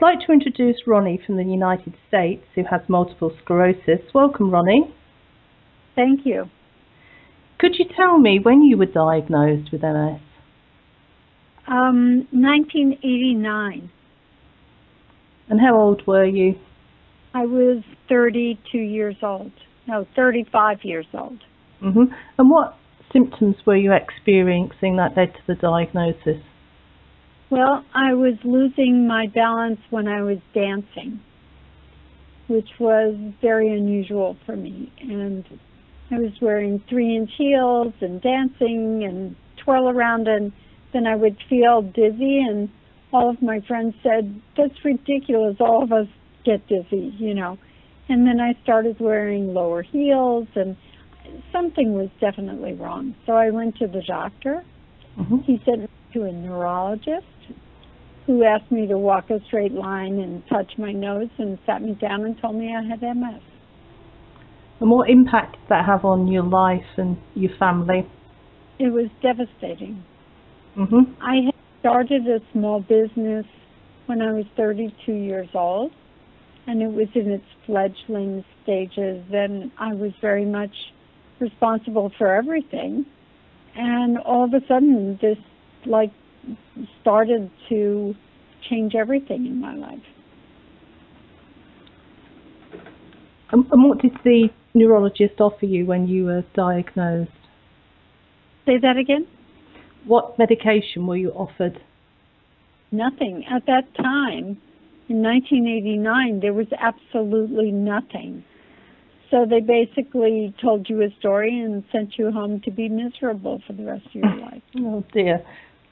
I'd like to introduce Ronnie from the United States who has multiple sclerosis. Welcome, Ronnie. Thank you. Could you tell me when you were diagnosed with MS? Um, 1989. And how old were you? I was 32 years old. No, 35 years old. hmm And what symptoms were you experiencing that led to the diagnosis? Well, I was losing my balance when I was dancing, which was very unusual for me. And I was wearing three inch heels and dancing and twirl around, and then I would feel dizzy. And all of my friends said, That's ridiculous. All of us get dizzy, you know. And then I started wearing lower heels, and something was definitely wrong. So I went to the doctor. hmm He sent me to a neurologist who asked me to walk a straight line and touch my nose and sat me down and told me I had MS. And what impact did that have on your life and your family? It was devastating. hmm I had started a small business when I was 32 years old, and it was in its fledgling stages, and I was very much responsible for everything. And all of a sudden, this like started to change everything in my life. And, and what did the neurologist offer you when you were diagnosed? Say that again? What medication were you offered? Nothing. At that time, in 1989, there was absolutely nothing. So they basically told you a story and sent you home to be miserable for the rest of your life. Oh dear,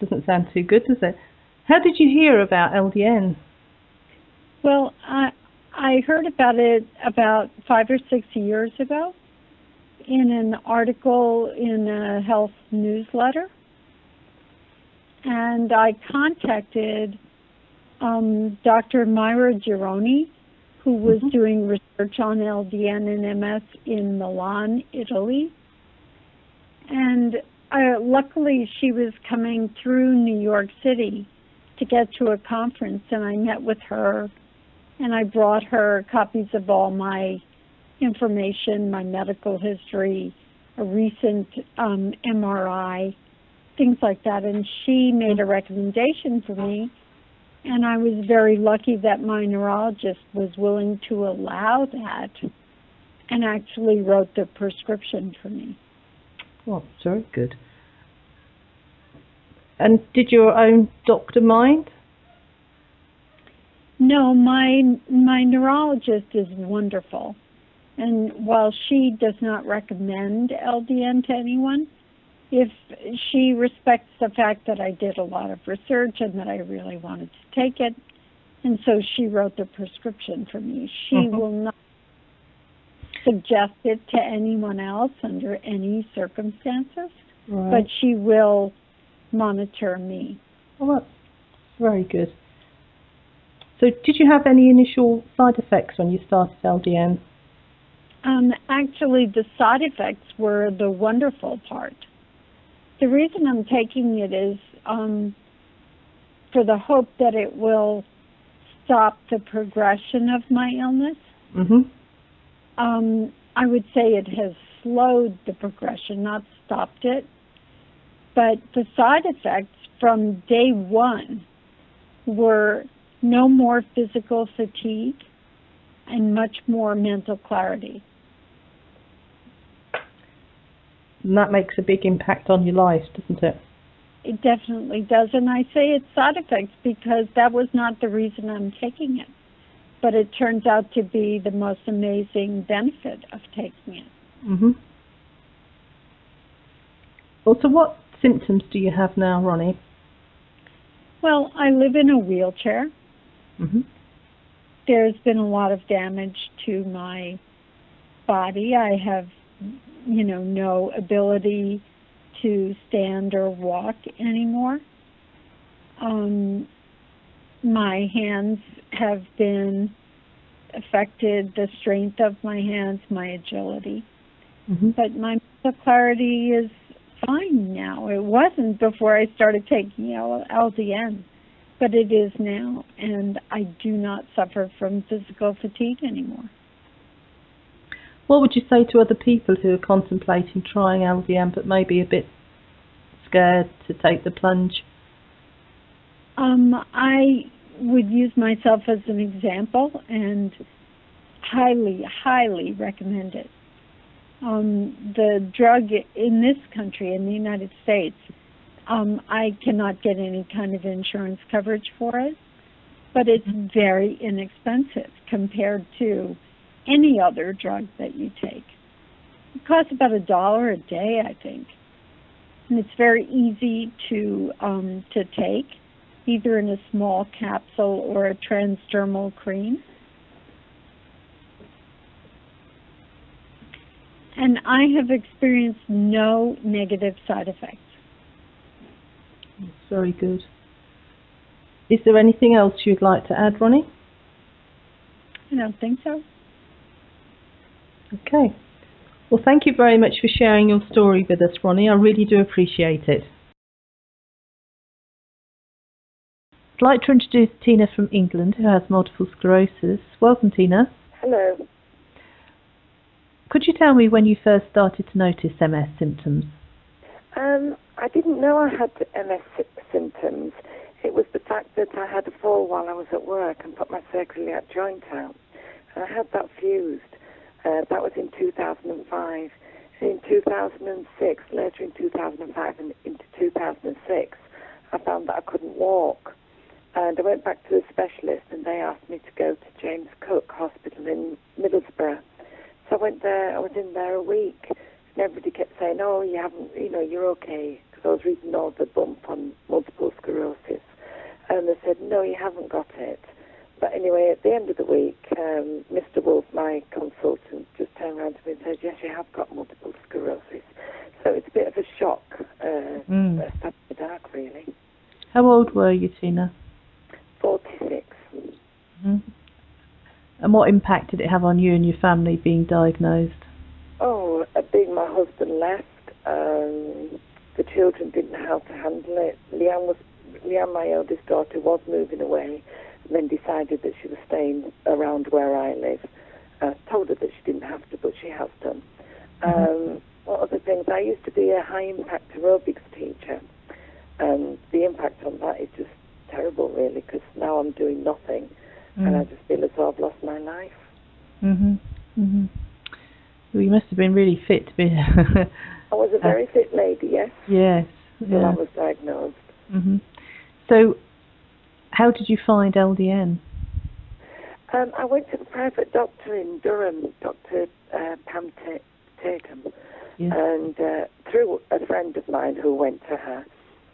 doesn't sound too good, does it? How did you hear about LDN? Well, I I heard about it about five or six years ago in an article in a health newsletter, and I contacted um, Dr. Maira Gironi, who was Mhm. doing research on LDN and MS in Milan, Italy. And uh, luckily, she was coming through New York City to get to a conference, and I met with her, and I brought her copies of all my information, my medical history, a recent um, MRI, things like that. And she made a recommendation for me, and I was very lucky that my neurologist was willing to allow that and actually wrote the prescription for me. Oh, very good. And did your own doctor mind? No, my my neurologist is wonderful. And while she does not recommend LDN to anyone, if she respects the fact that I did a lot of research and that I really wanted to take it, and so she wrote the prescription for me. She Mhm. will not suggest it to anyone else under any circumstances, Right. but she will monitor me. well, that's very good. So, did you have any initial side effects when you started LDN? Um, actually, the side effects were the wonderful part. The reason I'm taking it is um, for the hope that it will stop the progression of my illness. hmm Um, I would say it has slowed the progression, not stopped it. But the side effects from day one were no more physical fatigue and much more mental clarity. And that makes a big impact on your life, doesn't it? It definitely does. And I say it's side effects because that was not the reason I'm taking it. But it turns out to be the most amazing benefit of taking it. hmm Well, so what symptoms do you have now, Ronnie? Well, I live in a wheelchair hmm there's been a lot of damage to my body. I have, you know, no ability to stand or walk anymore. Um, my hands have been affected, the strength of my hands, my agility. hmm But my mental clarity is fine now. It wasn't before I started taking LDN, but it is now, and I do not suffer from physical fatigue anymore. What would you say to other people who are contemplating trying LDN but maybe a bit scared to take the plunge? Um, I would use myself as an example and highly, highly recommend it. Um, the drug in this country, in the United States, um, I cannot get any kind of insurance coverage for it, but it's very inexpensive compared to any other drug that you take. It costs about a dollar a day, I think, and it's very easy to um, to take either in a small capsule or a transdermal cream. And I have experienced no negative side effects. That's very good. Is there anything else you'd like to add, Ronnie? I don't think so. Okay. Well, thank you very much for sharing your story with us, Ronnie. I really do appreciate it. I'd like to introduce Tina from England, who has multiple sclerosis. Welcome, Tina. Hello. Could you tell me when you first started to notice MS symptoms? Um, I didn't know I had MS symptoms. It was the fact that I had a fall while I was at work and put my sacroiliac joint out. And I had that fused. Uh, that was in 2005. In 2006, later in 2005 and into 2006, I found that I couldn't walk. And I went back to the specialist and they asked me to go to James Cook Hospital in Middlesbrough. So I went there, I was in there a week. And everybody kept saying, oh, you haven't, you know, you're okay. Because I was reading all the bump on multiple sclerosis. And they said, no, you haven't got it. But anyway, at the end of the week, um, Mr. Wolf, my consultant, just turned around to me and said, yes, you have got multiple sclerosis. So it's a bit of a shock, uh, Mm. a dark, really. How old were you, Tina? 46. hmm And what impact did it have on you and your family being diagnosed? Oh, uh, being my husband left, um, the children didn't know how to handle it. Leanne was, Leanne, my eldest daughter, was moving away, and then decided that she was staying around where I live. Uh, told her that she didn't have to, but she has done. Um, what other things? I used to be a high impact aerobics teacher, and the impact on that is just terrible, really, because now I'm doing nothing, and I just feel as though I've lost my life. Mhm. Mhm. Well, you must have been really fit to be. I was a very fit lady, yes, yes. until Yeah. I was diagnosed. Mhm. So, how did you find LDN? Um, I went to the private doctor in Durham, Dr. Uh, Pam Ta- Tatum, Yeah. and uh, through a friend of mine who went to her.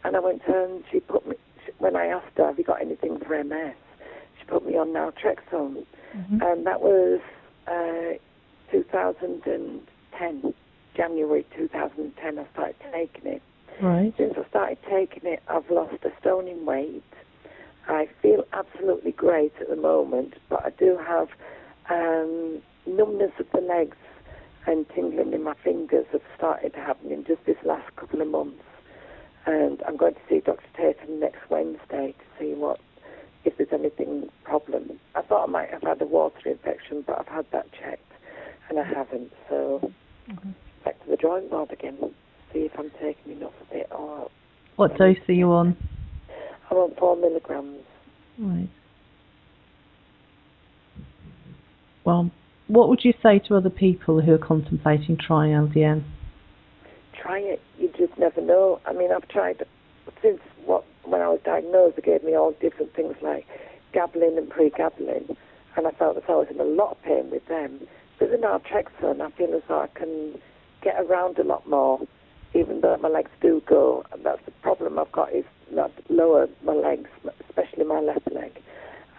And I went to her and she put me, when I asked her, have you got anything for MS? She put me on naltrexone. Mhm. And that was uh, 2010, January 2010, I started taking it. Right. Since I started taking it, I've lost a stone in weight. I feel absolutely great at the moment, but I do have um, numbness of the legs and tingling in my fingers have started happening just this last couple of months. And I'm going to see Dr. Tatum next Wednesday to see what if there's anything problem. I thought I might have had a water infection, but I've had that checked, and I haven't. So mm-hmm. back to the drawing board again. See if I'm taking enough of it, or What dose are you on? I'm on four milligrams. Right. Well, what would you say to other people who are contemplating trying LDN? Try it. You just never know. I mean, I've tried since what when I was diagnosed. They gave me all different things like gabalin and pregabalin, and I felt as though I was in a lot of pain with them. But with the naltrexone, I feel as though I can get around a lot more, even though my legs do go. And that's the problem I've got is not lower my legs, especially my left leg.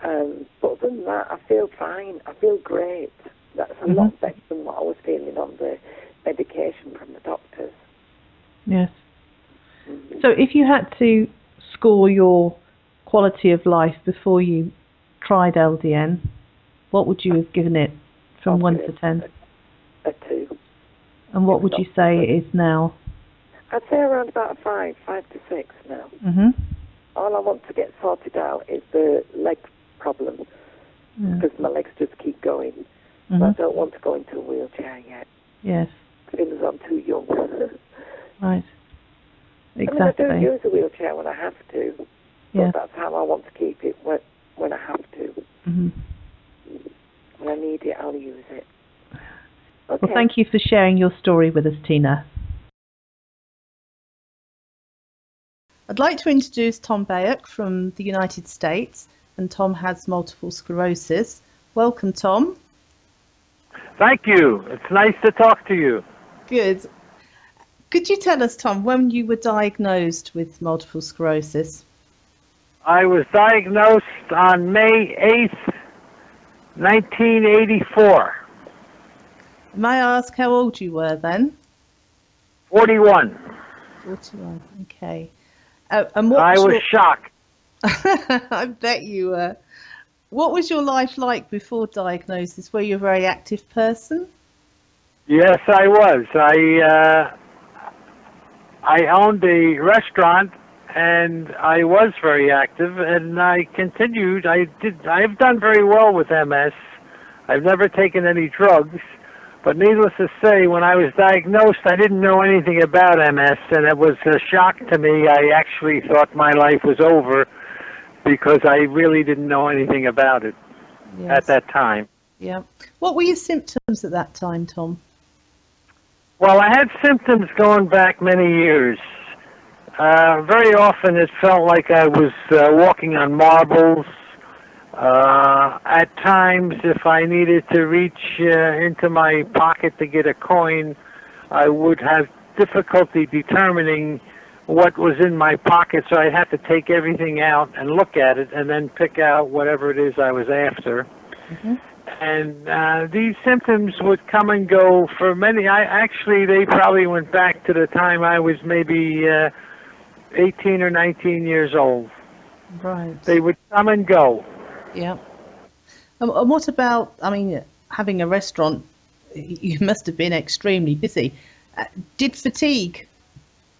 Um, but other than that, I feel fine. I feel great. That's a Mhm. lot better than what I was feeling on the medication from the doctors. Yes. So if you had to score your quality of life before you tried LDN, what would you have given it from 1 to 10? A two. And what would you say it is now? I'd say around about a five, five to six now. hmm All I want to get sorted out is the leg problem Yeah. because my legs just keep going. So I don't want to go into a wheelchair yet. Yes. Feel I'm too young. Right. Exactly. I mean, I Exactly. do use a wheelchair when I have to, but Yeah. that's how I want to keep it when, when I have to. hmm When I need it, I'll use it. Okay. Well, thank you for sharing your story with us, Tina. I'd like to introduce Tom Bayek from the United States, and Tom has multiple sclerosis. Welcome, Tom. Thank you. It's nice to talk to you. Good. Could you tell us, Tom, when you were diagnosed with multiple sclerosis? I was diagnosed on May 8th, 1984. May I ask how old you were then? 41. 41. Okay. Uh, and what I was your- shocked. I bet you were. What was your life like before diagnosis? Were you a very active person? Yes, I was. I uh, I owned a restaurant and I was very active and I continued. I did I've done very well with MS. I've never taken any drugs. But needless to say, when I was diagnosed, I didn't know anything about MS, and it was a shock to me. I actually thought my life was over because I really didn't know anything about it at that time. Yeah. What were your symptoms at that time, Tom? Well, I had symptoms going back many years. Uh, very often it felt like I was uh, walking on marbles. Uh, at times, if I needed to reach uh, into my pocket to get a coin, I would have difficulty determining what was in my pocket, so I'd have to take everything out and look at it and then pick out whatever it is I was after and uh, these symptoms would come and go for many. I actually they probably went back to the time I was maybe uh, 18 or 19 years old. Right. They would come and go. Yeah. Um, and what about, I mean, having a restaurant, you must have been extremely busy. Uh, did fatigue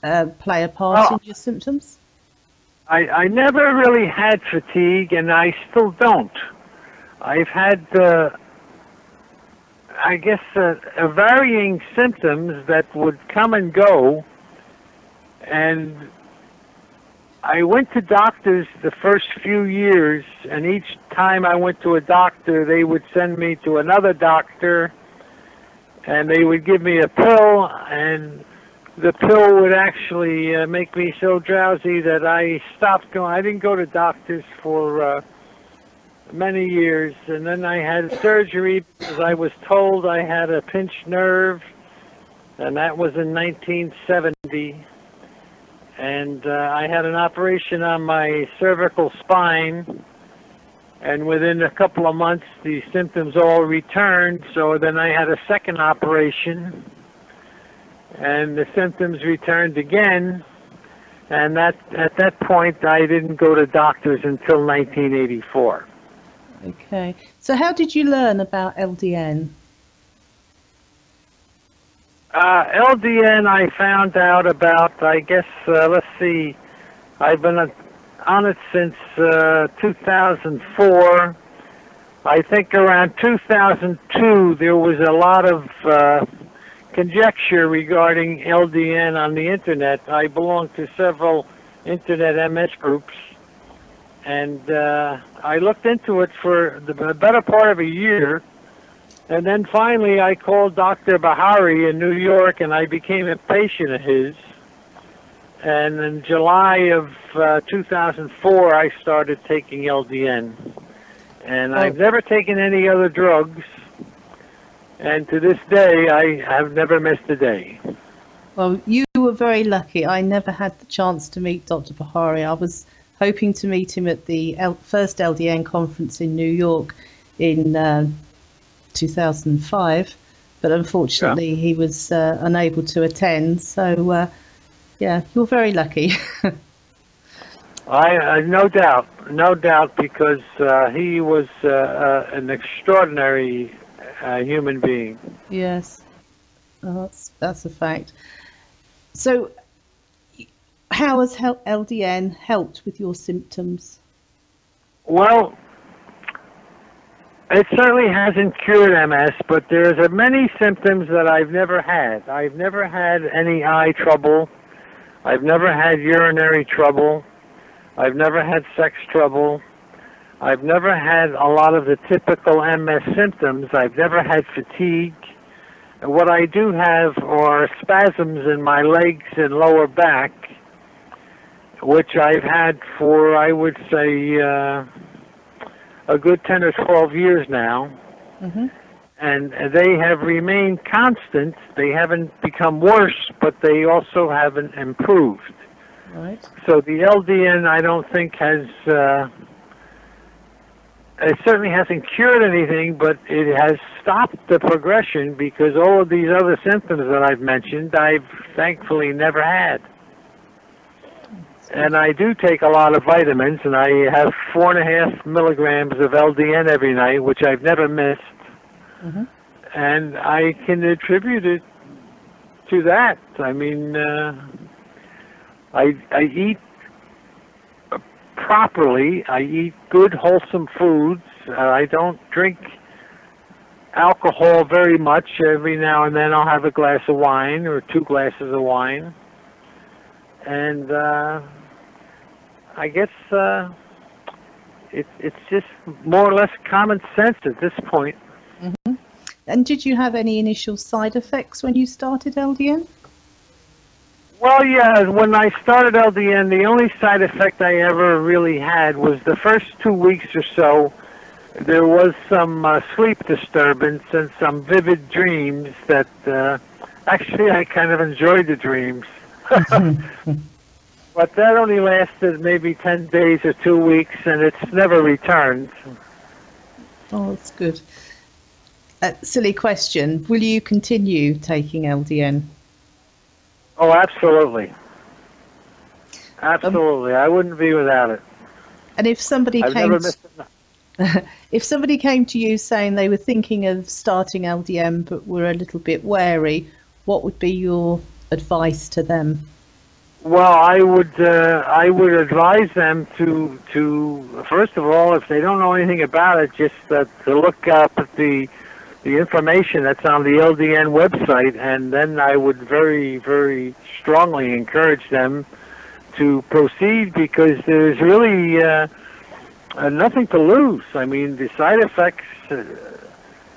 uh, play a part Oh. in your symptoms? I, I never really had fatigue, and I still don't. I've had, uh, I guess, uh, uh, varying symptoms that would come and go, and I went to doctors the first few years, and each time I went to a doctor, they would send me to another doctor, and they would give me a pill, and the pill would actually uh, make me so drowsy that I stopped going. I didn't go to doctors for uh, many years, and then I had surgery because I was told I had a pinched nerve, and that was in 1970. And uh, I had an operation on my cervical spine, and within a couple of months, the symptoms all returned. So then I had a second operation and the symptoms returned again. And that at that point, I didn't go to doctors until 1984. Okay. So how did you learn about LDN? Uh, LDN, I found out about. I guess uh, let's see, I've been on it since uh, 2004. I think around 2002 there was a lot of uh, conjecture regarding LDN on the internet. I belong to several internet MS groups, and uh, I looked into it for the better part of a year. And then finally, I called Dr. Bihari in New York, and I became a patient of his. And in July of uh, 2004, I started taking LDN. And I've never taken any other drugs. And to this day, I have never missed a day. Well, you were very lucky. I never had the chance to meet Dr. Bihari. I was hoping to meet him at the L- first LDN conference in New York. in uh, 2005, but unfortunately he was uh, unable to attend. So, uh, yeah, you're very lucky. I uh, no doubt, no doubt, because uh, he was uh, an extraordinary uh, human being. yes, oh, that's that's a fact. So, how has LDN helped with your symptoms? Well, it certainly hasn't cured MS, but there's uh, many symptoms that I've never had. I've never had any eye trouble. I've never had urinary trouble. I've never had sex trouble. I've never had a lot of the typical MS symptoms. I've never had fatigue. What I do have are spasms in my legs and lower back, which I've had for, I would say, uh, a good 10 or 12 years now. hmm And they have remained constant. They haven't become worse, but they also haven't improved. Right. So the LDN, I don't think has. Uh, it certainly hasn't cured anything, but it has stopped the progression because all of these other symptoms that I've mentioned, I've thankfully never had. And I do take a lot of vitamins, and I have four and a half milligrams of LDN every night, which I've never missed. Mhm. And I can attribute it to that. I mean, uh, I I eat properly. I eat good, wholesome foods. Uh, I don't drink alcohol very much. Every now and then, I'll have a glass of wine or two glasses of wine. And uh, I guess uh, it's it's just more or less common sense at this point. And did you have any initial side effects when you started LDN? Well, yeah, when I started LDN, the only side effect I ever really had was the first two weeks or so. There was some uh, sleep disturbance and some vivid dreams that uh, actually I kind of enjoyed the dreams. but that only lasted maybe 10 days or two weeks, and it's never returned. Oh, that's good. Uh, silly question. Will you continue taking LDN? Oh, absolutely. Absolutely. I wouldn't be without it. And if somebody I've came, never t- missed a if somebody came to you saying they were thinking of starting LDN but were a little bit wary, what would be your advice to them? Well, I would uh, I would advise them to to first of all, if they don't know anything about it, just uh, to look up at the the information that's on the LDN website, and then I would very very strongly encourage them to proceed because there's really uh, uh, nothing to lose. I mean, the side effects. Uh,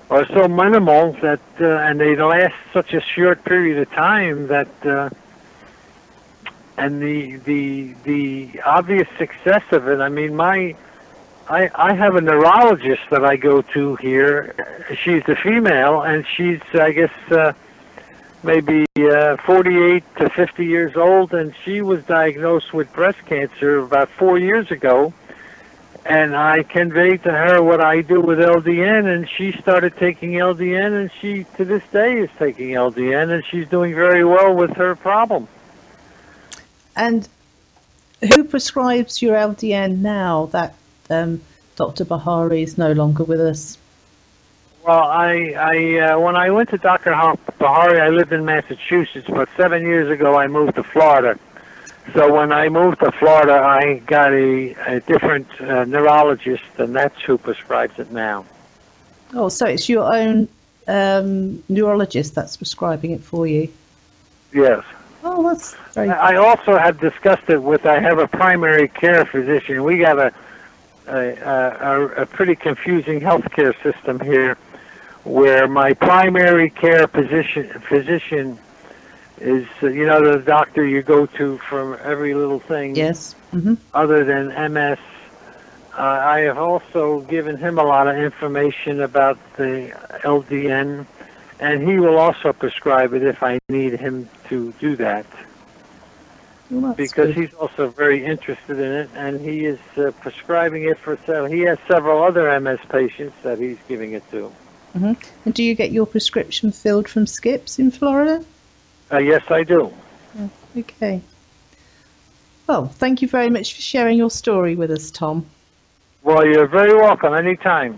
are so minimal that, uh, and they last such a short period of time that uh, and the the the obvious success of it. I mean, my I I have a neurologist that I go to here. She's a female, and she's I guess uh, maybe uh, 48 to 50 years old, and she was diagnosed with breast cancer about four years ago. And I conveyed to her what I do with LDN, and she started taking LDN, and she to this day is taking LDN, and she's doing very well with her problem. And who prescribes your LDN now that um, Dr. Bihari is no longer with us? Well, I, I uh, when I went to Dr. Bihari, I lived in Massachusetts, but seven years ago I moved to Florida. So when I moved to Florida, I got a, a different uh, neurologist, and that's who prescribes it now. Oh, so it's your own um, neurologist that's prescribing it for you. Yes. Oh, I also have discussed it with. I have a primary care physician. We got a a, a, a pretty confusing healthcare system here, where my primary care physician physician is uh, you know the doctor you go to for every little thing yes. hmm other than MS. Uh, I have also given him a lot of information about the LDN, and he will also prescribe it if I need him to do that. Well, because good. he's also very interested in it, and he is uh, prescribing it for several. He has several other MS patients that he's giving it to. hmm And do you get your prescription filled from Skips in Florida? Uh, yes, I do. Okay. Well, thank you very much for sharing your story with us, Tom. Well, you're very welcome anytime.